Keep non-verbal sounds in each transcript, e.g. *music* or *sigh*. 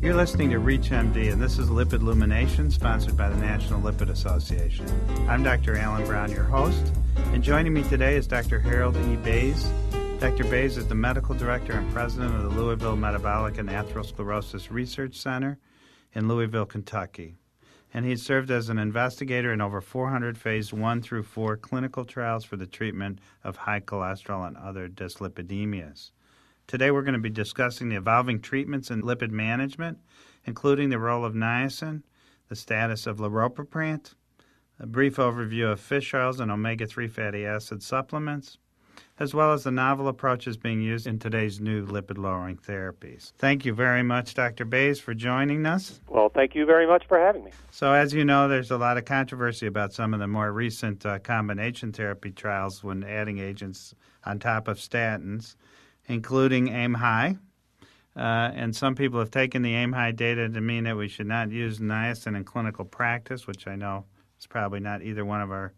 You're listening to ReachMD, and this is Lipid Illumination, sponsored by the National Lipid Association. I'm Dr. Alan Brown, your host, and joining me today is Dr. Harold E. Bays. Dr. Bays is the medical director and president of the Louisville Metabolic and Atherosclerosis Research Center in Louisville, Kentucky. And he served as an investigator in over 400 phase 1 through 4 clinical trials for the treatment of high cholesterol and other dyslipidemias. Today we're going to be discussing the evolving treatments in lipid management, including the role of niacin, the status of laropiprant, a brief overview of fish oils and omega 3 fatty acid supplements, as well as the novel approaches being used in today's new lipid lowering therapies. Thank you very much, Dr. Bays, for joining us. Well, thank you very much for having me. So, as you know, there's a lot of controversy about some of the more recent uh, combination therapy trials when adding agents on top of statins including AIM High. Uh, and some people have taken the AIM High data to mean that we should not use niacin in clinical practice, which I know is probably not either one of our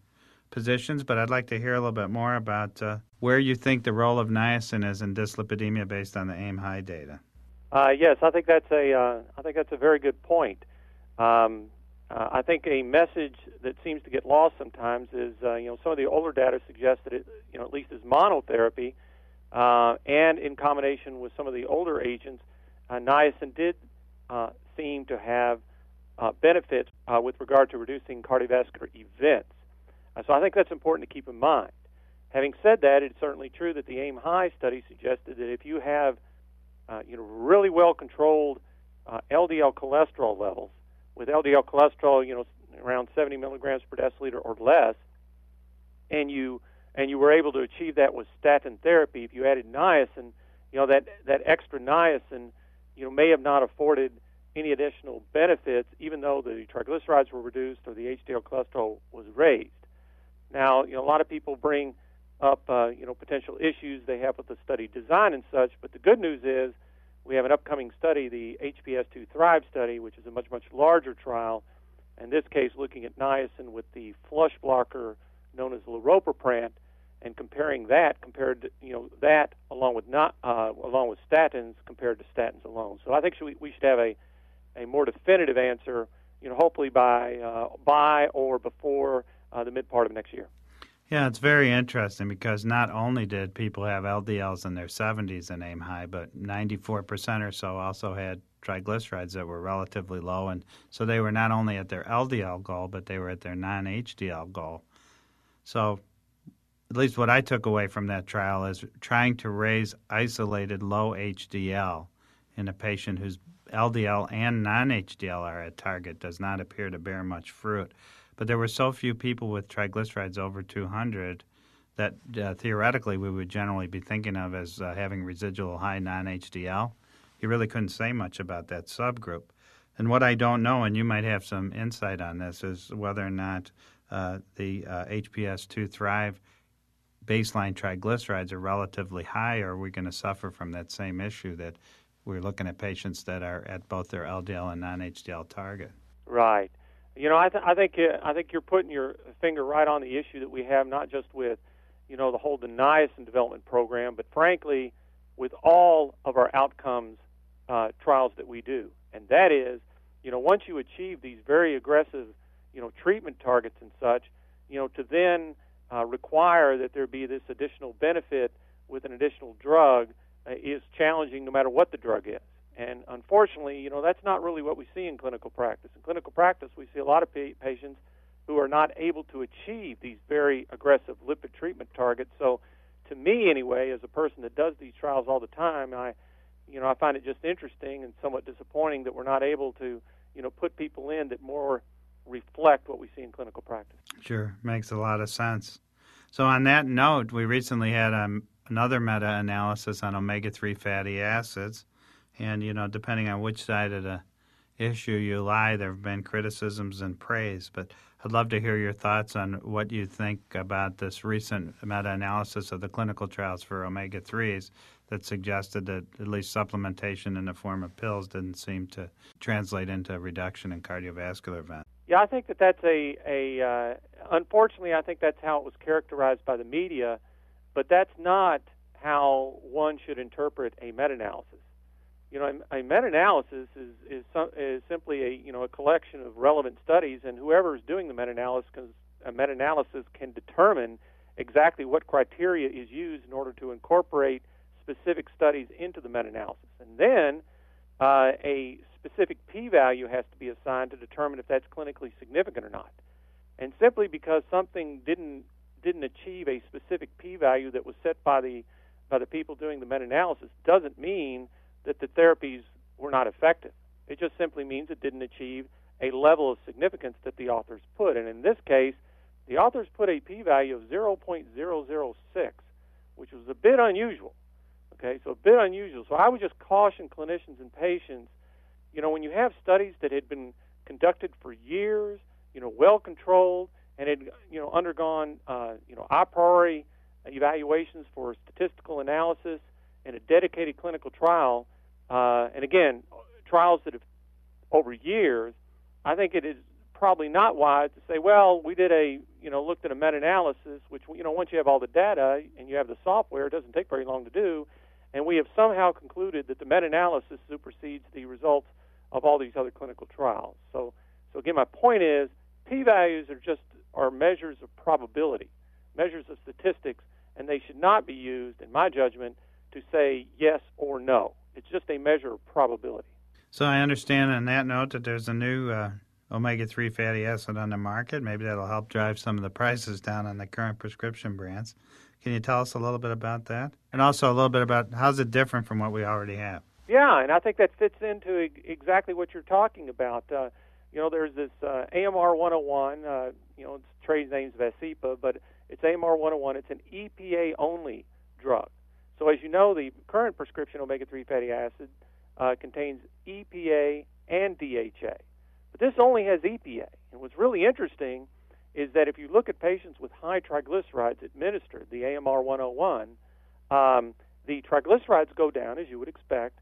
positions. But I'd like to hear a little bit more about uh, where you think the role of niacin is in dyslipidemia based on the aim high data. Uh, yes, I think that's a uh, I think that's a very good point. Um, uh, I think a message that seems to get lost sometimes is uh, you know some of the older data suggests that it you know at least as monotherapy uh, and in combination with some of the older agents, uh, niacin did uh, seem to have uh, benefits uh, with regard to reducing cardiovascular events. Uh, so I think that's important to keep in mind. Having said that, it's certainly true that the AIM High study suggested that if you have you know really well controlled LDL cholesterol levels, with LDL cholesterol you know around 70 milligrams per deciliter or less, and you and you were able to achieve that with statin therapy. If you added niacin, you know that that extra niacin, you know, may have not afforded any additional benefits, even though the triglycerides were reduced or the HDL cholesterol was raised. Now, you know, a lot of people bring up, uh, you know, potential issues they have with the study design and such. But the good news is we have an upcoming study, the HPS2 Thrive study, which is a much much larger trial. In this case, looking at niacin with the flush blocker known as laropiprant, and comparing that compared to you know that along with not uh, along with statins compared to statins alone. So I think we, we should have a a more definitive answer, you know, hopefully by uh, by or before uh, the mid part of next year. Yeah, it's very interesting because not only did people have LDLs in their 70s and AIM High, but 94% or so also had triglycerides that were relatively low. And so they were not only at their LDL goal, but they were at their non HDL goal. So, at least what I took away from that trial is trying to raise isolated low HDL in a patient whose LDL and non HDL are at target does not appear to bear much fruit. But there were so few people with triglycerides over 200 that uh, theoretically we would generally be thinking of as uh, having residual high non HDL. You really couldn't say much about that subgroup. And what I don't know, and you might have some insight on this, is whether or not uh, the uh, HPS2 Thrive baseline triglycerides are relatively high, or are we going to suffer from that same issue that we're looking at patients that are at both their LDL and non-HDL target? Right. You know, I, th- I think uh, I think you're putting your finger right on the issue that we have, not just with, you know, the whole niacin development program, but frankly, with all of our outcomes uh, trials that we do, and that is, you know, once you achieve these very aggressive you know, treatment targets and such, you know, to then uh, require that there be this additional benefit with an additional drug uh, is challenging no matter what the drug is. And unfortunately, you know, that's not really what we see in clinical practice. In clinical practice, we see a lot of pa- patients who are not able to achieve these very aggressive lipid treatment targets. So, to me, anyway, as a person that does these trials all the time, I, you know, I find it just interesting and somewhat disappointing that we're not able to, you know, put people in that more reflect what we see in clinical practice. Sure, makes a lot of sense. So, on that note, we recently had um, another meta analysis on omega 3 fatty acids. And, you know, depending on which side of the issue you lie, there have been criticisms and praise. But I'd love to hear your thoughts on what you think about this recent meta analysis of the clinical trials for omega 3s that suggested that at least supplementation in the form of pills didn't seem to translate into a reduction in cardiovascular events. Yeah, I think that that's a a uh, unfortunately I think that's how it was characterized by the media, but that's not how one should interpret a meta-analysis. you know, a, meta-analysis is is, is simply a you know a collection of relevant studies, and whoever is doing the meta-analysis can, a meta-analysis can determine exactly what criteria is used in order to incorporate specific studies into the meta-analysis, and then uh, a specific p-value has to be assigned to determine if that's clinically significant or not. And simply because something didn't didn't achieve a specific p-value that was set by the by the people doing the meta-analysis doesn't mean that the therapies were not effective. It just simply means it didn't achieve a level of significance that the authors put. And in this case, the authors put a p-value of 0.006, which was a bit unusual. Okay, so a bit unusual. So I would just caution clinicians and patients, you know, when you have studies that had been conducted for years, you know, well controlled, and had you know undergone uh, you know a priori evaluations for statistical analysis and a dedicated clinical trial, uh, and again, trials that have over years, I think it is probably not wise to say, well, we did a, you know, looked at a meta-analysis, which, you know, once you have all the data and you have the software, it doesn't take very long to do, and we have somehow concluded that the meta-analysis supersedes the results of all these other clinical trials. So, so again, my point is, p-values are just are measures of probability, measures of statistics, and they should not be used, in my judgment, to say yes or no. It's just a measure of probability. So I understand on that note that there's a new uh, omega 3 fatty acid on the market. Maybe that'll help drive some of the prices down on the current prescription brands. Can you tell us a little bit about that? And also a little bit about how's it different from what we already have? Yeah, and I think that fits into exactly what you're talking about. Uh, you know, there's this uh, AMR 101, uh, you know, its trade name's Vascepa, but it's AMR 101. It's an EPA only drug. So, as you know, the current prescription omega 3 fatty acid uh, contains EPA and DHA. But this only has EPA. And what's really interesting is that if you look at patients with high triglycerides administered, the AMR 101, um, the triglycerides go down, as you would expect,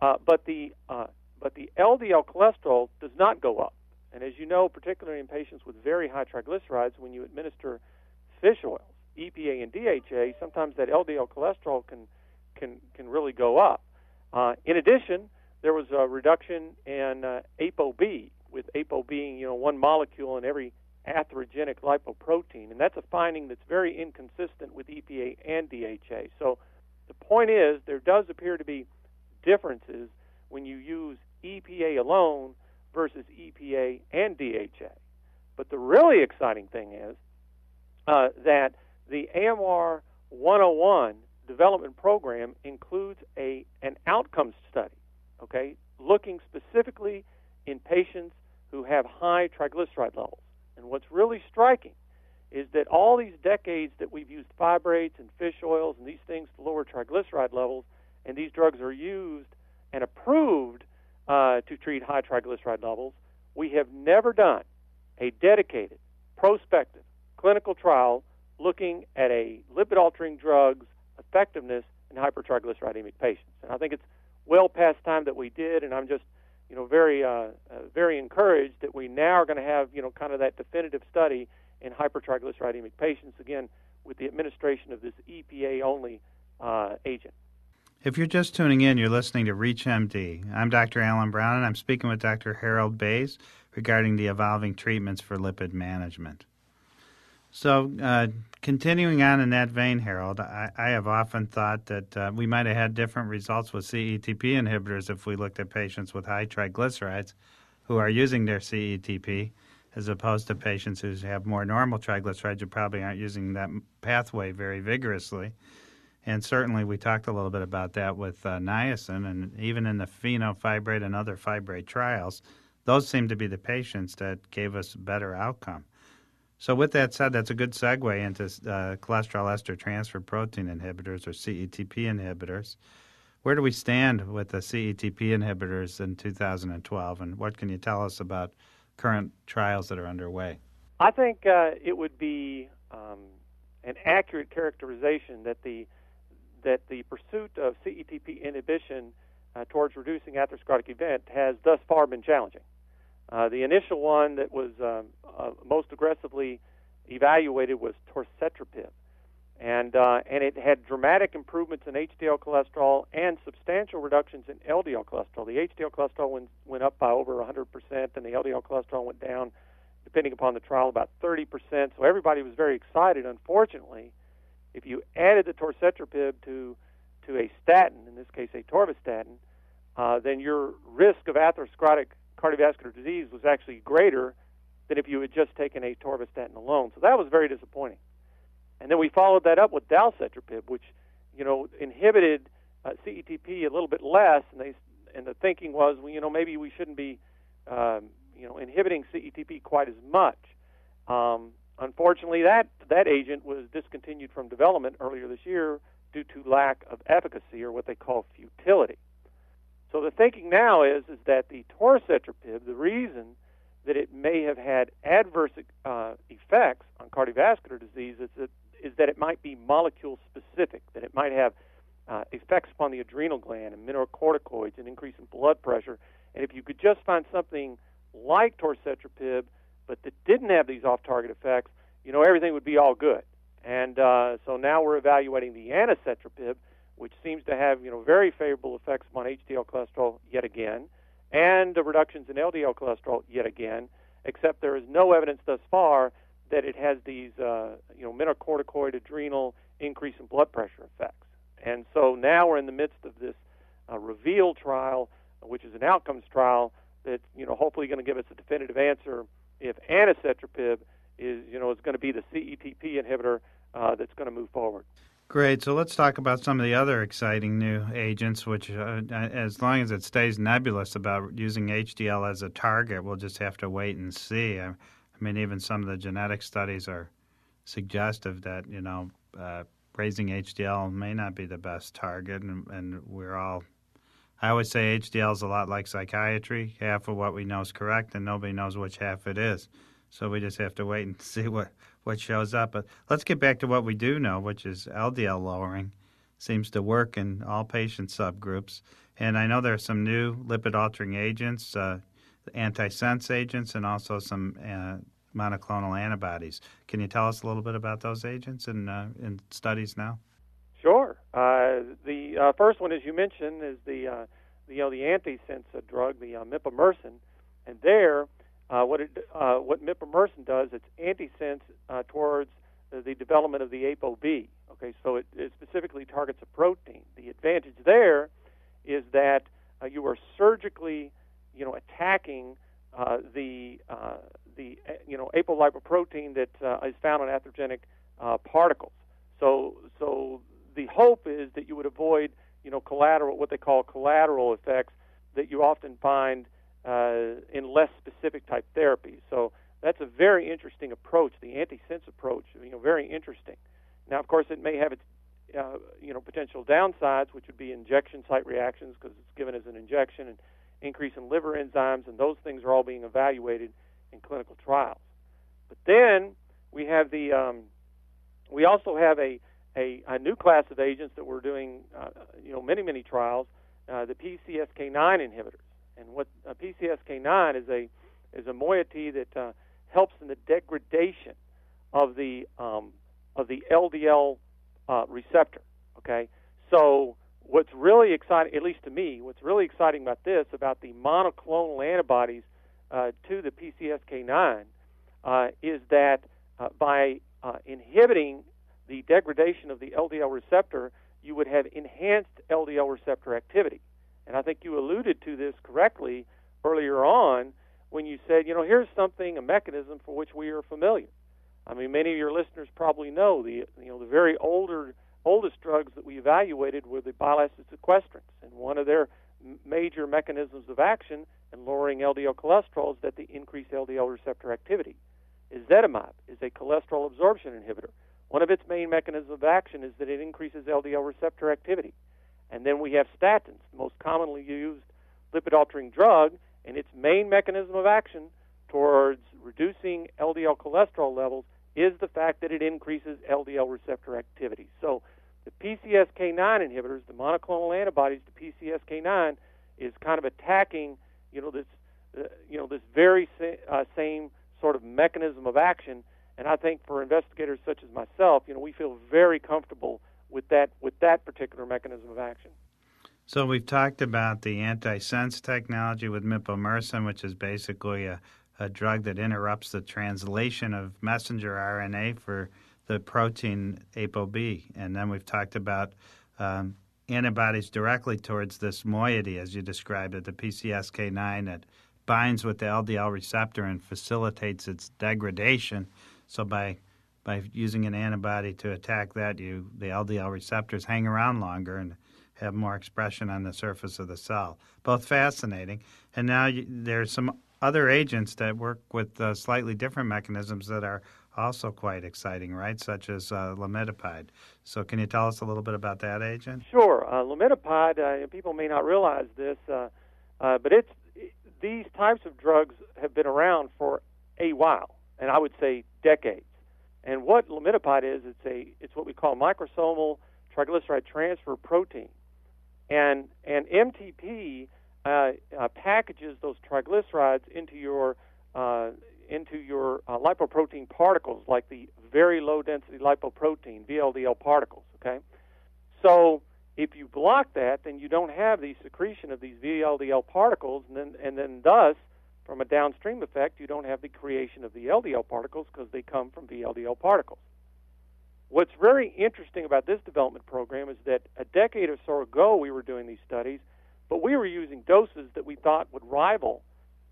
uh, but, the, uh, but the LDL cholesterol does not go up. And as you know, particularly in patients with very high triglycerides, when you administer fish oils, EPA and DHA, sometimes that LDL cholesterol can can can really go up. Uh, in addition, there was a reduction in uh, ApoB, with Apo being you know one molecule in every atherogenic lipoprotein, and that's a finding that's very inconsistent with EPA and DHA. So the point is, there does appear to be differences when you use EPA alone versus EPA and DHA. But the really exciting thing is uh, that the AMR 101 development program includes a an outcomes study, okay, looking specifically in patients who have high triglyceride levels. And what's really striking is that all these decades that we've used fibrates and fish oils and these things to lower triglyceride levels, and these drugs are used and approved uh, to treat high triglyceride levels, we have never done a dedicated, prospective clinical trial looking at a lipid altering drug's effectiveness in hypertriglyceridemic patients. And I think it's well past time that we did, and I'm just you know very uh, uh, very encouraged that we now are going to have you know kind of that definitive study in hypertriglyceridemic patients again with the administration of this EPA only uh, agent. If you're just tuning in, you're listening to ReachMD. I'm Dr. Alan Brown, and I'm speaking with Dr. Harold Bays regarding the evolving treatments for lipid management. So, uh, continuing on in that vein, Harold, I, I have often thought that uh, we might have had different results with CETP inhibitors if we looked at patients with high triglycerides who are using their CETP as opposed to patients who have more normal triglycerides who probably aren't using that pathway very vigorously. And certainly, we talked a little bit about that with uh, niacin, and even in the fenofibrate and other fibrate trials, those seem to be the patients that gave us better outcome. So, with that said, that's a good segue into uh, cholesterol ester transfer protein inhibitors or CETP inhibitors. Where do we stand with the CETP inhibitors in 2012, and what can you tell us about current trials that are underway? I think uh, it would be um, an accurate characterization that the that the pursuit of CETP inhibition uh, towards reducing atherosclerotic event has thus far been challenging. Uh, the initial one that was um, uh, most aggressively evaluated was torcetrapib, and uh, and it had dramatic improvements in HDL cholesterol and substantial reductions in LDL cholesterol. The HDL cholesterol went went up by over 100%, and the LDL cholesterol went down, depending upon the trial, about 30%. So everybody was very excited. Unfortunately, if you added the torcetrapib to to a statin, in this case atorvastatin, uh, then your risk of atherosclerotic cardiovascular disease was actually greater than if you had just taken atorvastatin alone. So that was very disappointing. And then we followed that up with dalcetrapib, which you know inhibited uh, CETP a little bit less, and they and the thinking was, well, you know, maybe we shouldn't be, um, you know, inhibiting CETP quite as much. Um, unfortunately, that that agent was discontinued from development earlier this year due to lack of efficacy or what they call futility. So the thinking now is is that the torcetrapib, the reason that it may have had adverse uh, effects on cardiovascular disease is that is that it might be molecule specific, that it might have uh, effects upon the adrenal gland and mineralocorticoids and increase in blood pressure. And if you could just find something like torcetrapib, but that didn't have these off-target effects, you know, everything would be all good. And uh, so now we're evaluating the anacetrapib, which seems to have, you know, very favorable effects upon HDL cholesterol yet again, and the reductions in LDL cholesterol yet again, except there is no evidence thus far that it has these, uh, you know, mineralocorticoid, adrenal, increase in blood pressure effects. And so now we're in the midst of this uh, reveal trial, which is an outcomes trial that's, you know, hopefully going to give us a definitive answer if anacetrapib is, you know, is going to be the CETP inhibitor uh, that's going to move forward. Great. So let's talk about some of the other exciting new agents, which, uh, as long as it stays nebulous about using HDL as a target, we'll just have to wait and see. I, I mean, even some of the genetic studies are suggestive that, you know, uh, raising HDL may not be the best target, and, and we're all. I always say HDL is a lot like psychiatry. Half of what we know is correct, and nobody knows which half it is. So we just have to wait and *laughs* see what, what shows up. But let's get back to what we do know, which is LDL lowering seems to work in all patient subgroups. And I know there are some new lipid altering agents, uh, antisense agents, and also some uh, monoclonal antibodies. Can you tell us a little bit about those agents in, uh, in studies now? Sure. Uh, the uh, first one, as you mentioned, is the uh, the, you know the antisense drug, the uh, and there, uh, what it, uh, what mipomersen does, it's antisense uh, towards the development of the ApoB. Okay, so it, it specifically targets a protein. The advantage there is that uh, you are surgically, you know, attacking uh, the uh, the you know apolipoprotein that is found in atherogenic particles. So so the hope is that you would avoid you know collateral what they call collateral effects that you often find in less specific type therapies. So that's a very interesting approach, the antisense approach. You know, very interesting. Now, of course, it may have its uh, you know potential downsides, which would be injection site reactions because it's given as an injection and increase in liver enzymes, and those things are all being evaluated in clinical trials. But then we have the um, we also have a, a, a new class of agents that we're doing uh, you know many many trials, uh, the PCSK9 inhibitors. And what a PCSK9 is a is a moiety that uh, helps in the degradation of the um, of the LDL uh, receptor. Okay, so what's really exciting, at least to me, what's really exciting about this, about the monoclonal antibodies uh, to the PCSK9, uh, is that uh, by uh, inhibiting the degradation of the LDL receptor, you would have enhanced LDL receptor activity. And I think you alluded to this correctly earlier on when you said, you know, here's something, a mechanism for which we are familiar. I mean, many of your listeners probably know the you know the very older oldest drugs that we evaluated were the bile acid sequestrants, and one of their major mechanisms of action in lowering LDL cholesterol is that they increase LDL receptor activity. Ezetimibe is a cholesterol absorption inhibitor. One of its main mechanisms of action is that it increases LDL receptor activity. And then we have statins, the most commonly used lipid altering drug, and its main mechanism of action towards reducing LDL cholesterol levels is the fact that it increases LDL receptor activity. So the PCSK9 inhibitors, the monoclonal antibodies to PCSK9, is kind of attacking, you know, this, uh, you know, this very sa- uh, same sort of mechanism of action, And I think for investigators such as myself, you know, we feel very comfortable with that with that particular mechanism of action. So we've talked about the antisense technology with mipomersen, which is basically a, a drug that interrupts the translation of messenger RNA for the protein ApoB. And then we've talked about um, antibodies directly towards this moiety, as you described it, the PCSK9 that binds with the LDL receptor and facilitates its degradation. So by by using an antibody to attack that, you the LDL receptors hang around longer and have more expression on the surface of the cell. Both fascinating. And now you, there's some other agents that work with uh, slightly different mechanisms that are also quite exciting, right? Such as uh. So, can you tell us a little bit about that agent? Sure. Uh, lomitapide. Uh, people may not realize this, uh, uh, but it's it, these types of drugs have been around for a while, and I would say decades. And what lomitapide is, it's a it's what we call microsomal triglyceride transfer protein and and MTP uh, uh, packages those triglycerides into your uh, into your uh, lipoprotein particles, like the very low density lipoprotein VLDL particles. Okay, so if you block that, then you don't have the secretion of these VLDL particles, and then and then thus, from a downstream effect, you don't have the creation of the LDL particles because they come from the LDL particles. What's very interesting about this development program is that a decade or so ago we were doing these studies, but we were using doses that we thought would rival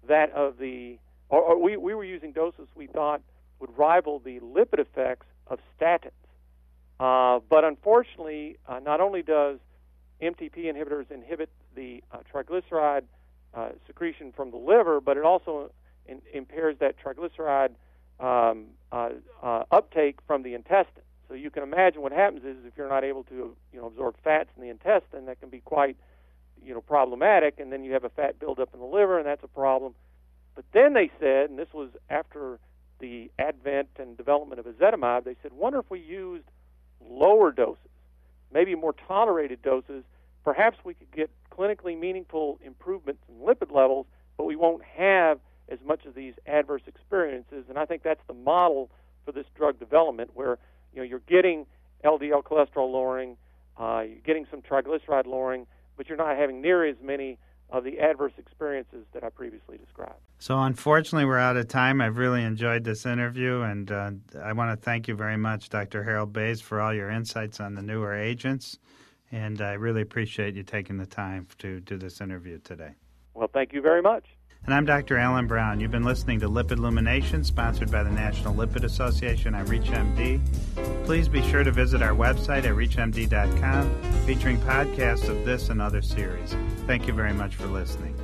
that of the, or, or we, we were using doses we thought would rival the lipid effects of statins. Uh, but unfortunately, uh, not only does MTP inhibitors inhibit the uh, triglyceride uh, secretion from the liver, but it also in, impairs that triglyceride um, uh, uh, uptake from the intestine. So you can imagine what happens is if you're not able to you know absorb fats in the intestine, that can be quite you know problematic, and then you have a fat buildup in the liver, and that's a problem. But then they said, and this was after the advent and development of ezetimibe, they said, wonder if we used lower doses, maybe more tolerated doses, perhaps we could get clinically meaningful improvements in lipid levels, but we won't have as much of these adverse experiences. And I think that's the model for this drug development, where you know you're getting LDL cholesterol lowering, uh, you're getting some triglyceride lowering, but you're not having near as many of the adverse experiences that I previously described. So, unfortunately, we're out of time. I've really enjoyed this interview, and uh, I want to thank you very much, Dr. Harold Bays, for all your insights on the newer agents. And I really appreciate you taking the time to do this interview today. Well, thank you very much. And I'm Dr. Alan Brown. You've been listening to Lipid Illumination, sponsored by the National Lipid Association on ReachMD. Please be sure to visit our website at reachmd.com, featuring podcasts of this and other series. Thank you very much for listening.